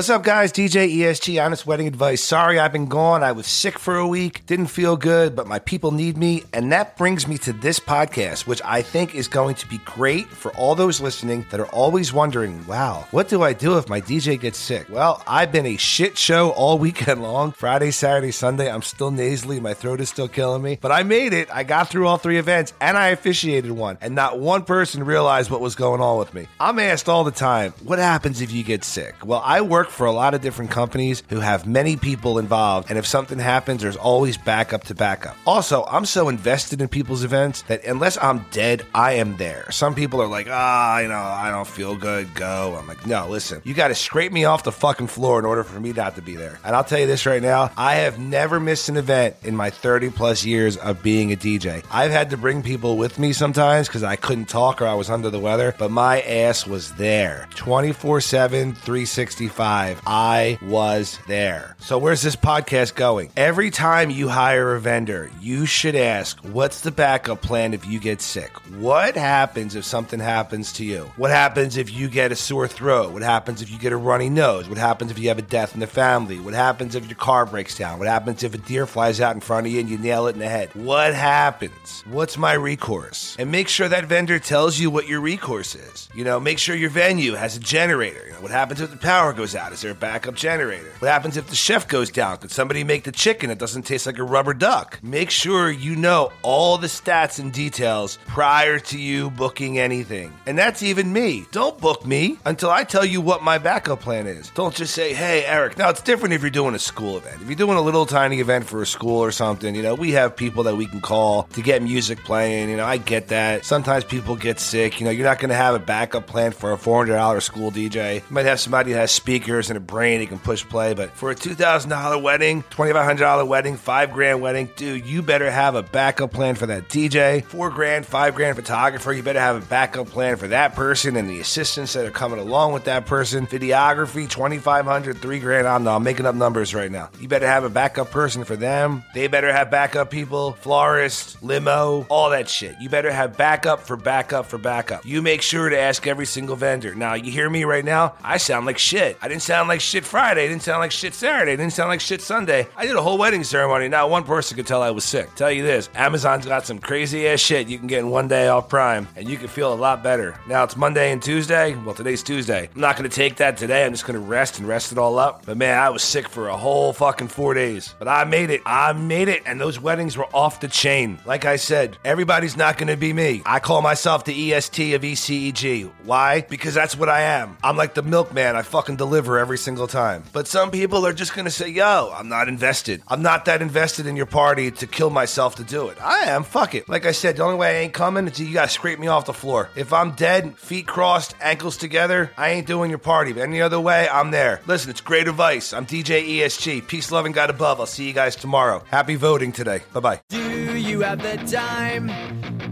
What's up, guys? DJ ESG, Honest Wedding Advice. Sorry I've been gone. I was sick for a week, didn't feel good, but my people need me. And that brings me to this podcast, which I think is going to be great for all those listening that are always wondering, wow, what do I do if my DJ gets sick? Well, I've been a shit show all weekend long Friday, Saturday, Sunday. I'm still nasally. My throat is still killing me, but I made it. I got through all three events and I officiated one, and not one person realized what was going on with me. I'm asked all the time, what happens if you get sick? Well, I work for a lot of different companies who have many people involved, and if something happens, there's always backup to backup. Also, I'm so invested in people's events that unless I'm dead, I am there. Some people are like, ah, you know, I don't feel good, go. I'm like, no, listen, you got to scrape me off the fucking floor in order for me not to be there. And I'll tell you this right now, I have never missed an event in my 30 plus years of being a DJ. I've had to bring people with me sometimes because I couldn't talk or I was under the weather, but my ass was there 24 7, 365. I was there. So, where's this podcast going? Every time you hire a vendor, you should ask, what's the backup plan if you get sick? What happens if something happens to you? What happens if you get a sore throat? What happens if you get a runny nose? What happens if you have a death in the family? What happens if your car breaks down? What happens if a deer flies out in front of you and you nail it in the head? What happens? What's my recourse? And make sure that vendor tells you what your recourse is. You know, make sure your venue has a generator. You know, what happens if the power goes out? Is there a backup generator? What happens if the chef goes down? Could somebody make the chicken that doesn't taste like a rubber duck? Make sure you know all the stats and details prior to you booking anything. And that's even me. Don't book me until I tell you what my backup plan is. Don't just say, hey, Eric. Now, it's different if you're doing a school event. If you're doing a little tiny event for a school or something, you know, we have people that we can call to get music playing. You know, I get that. Sometimes people get sick. You know, you're not going to have a backup plan for a $400 school DJ. You might have somebody that has speakers and a brain he can push play, but for a $2,000 wedding, $2,500 wedding, five grand wedding, dude, you better have a backup plan for that DJ. Four grand, five grand photographer, you better have a backup plan for that person and the assistants that are coming along with that person. Videography, 2500 three grand. I'm, I'm making up numbers right now. You better have a backup person for them. They better have backup people, florist, limo, all that shit. You better have backup for backup for backup. You make sure to ask every single vendor. Now, you hear me right now? I sound like shit. I didn't sound like shit Friday. I didn't sound like shit Saturday. I didn't sound like shit Sunday. I did a whole wedding ceremony. Not one person could tell I was sick. Tell you this Amazon's got some crazy ass shit you can get in one day off Prime, and you can feel a lot better. Now, it's Monday and Tuesday. Well, today's Tuesday. I'm not going to take that today. I'm just going to rest and rest it all up. But man, I was sick for a whole fucking four days. But I made it. I made it. And those weddings were off the chain. Like I said, everybody's not going to be me. I call myself the EST of ECEG. Why? Because that's what I am. I'm like the milkman. I fucking deliver every single time. But some people are just going to say, yo, I'm not invested. I'm not that invested in your party to kill myself to do it. I am. Fuck it. Like I said, the only way I ain't coming is you got to scrape me off the floor. If I'm dead, feet crossed, ankles together, I ain't doing your party. But any other way, I'm there. Listen, it's great advice. I'm DJ ESG. Peace, love, and God above. I'll see you guys tomorrow. Happy voting today. Bye bye. Do you have the time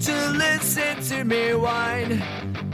to listen to me whine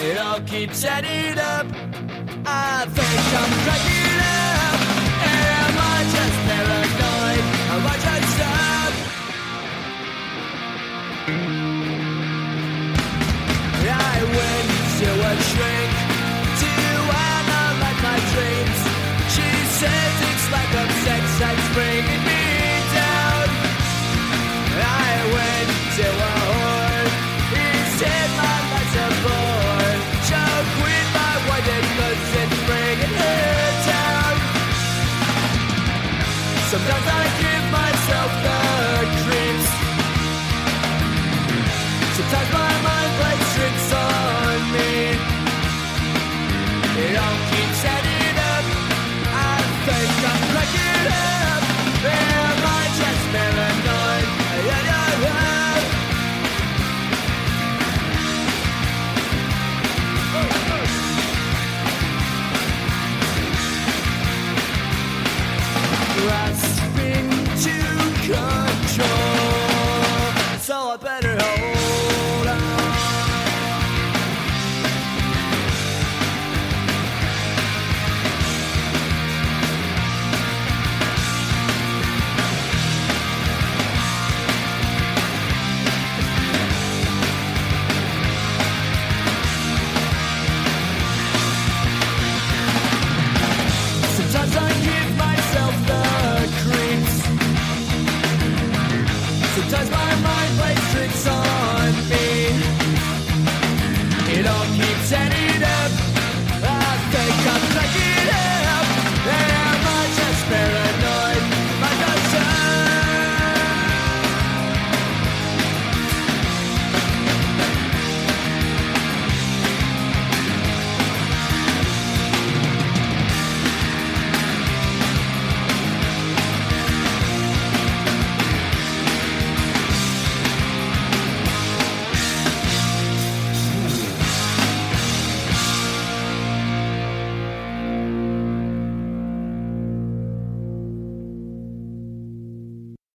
It all keeps adding up. I think I'm cracking Sometimes my mind plays tricks on me. It all keeps adding up. I think I'm breaking up. Am I just paranoid? Yeah, yeah, yeah. Oh, oh. Right. Setting up, I think I'm taking